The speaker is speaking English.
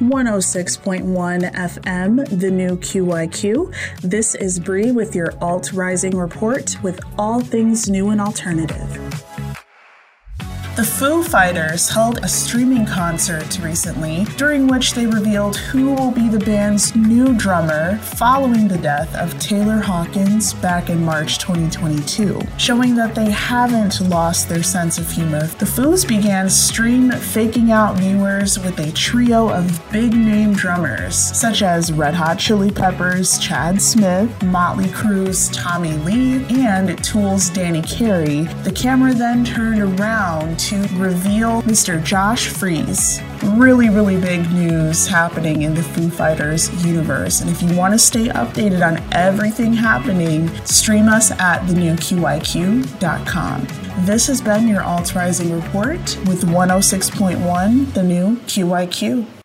106.1 FM, the new QYQ. This is Bree with your Alt Rising report with all things new and alternative. The Foo Fighters held a streaming concert recently, during which they revealed who will be the band's new drummer following the death of Taylor Hawkins back in March 2022, showing that they haven't lost their sense of humor. The Foos began stream faking out viewers with a trio of big name drummers, such as Red Hot Chili Peppers, Chad Smith, Motley Crue's Tommy Lee, and Tool's Danny Carey. The camera then turned around to reveal Mr. Josh Freese. Really, really big news happening in the Foo Fighters universe. And if you want to stay updated on everything happening, stream us at thenewqyq.com. This has been your Alt Rising Report with 106.1, the new QYQ.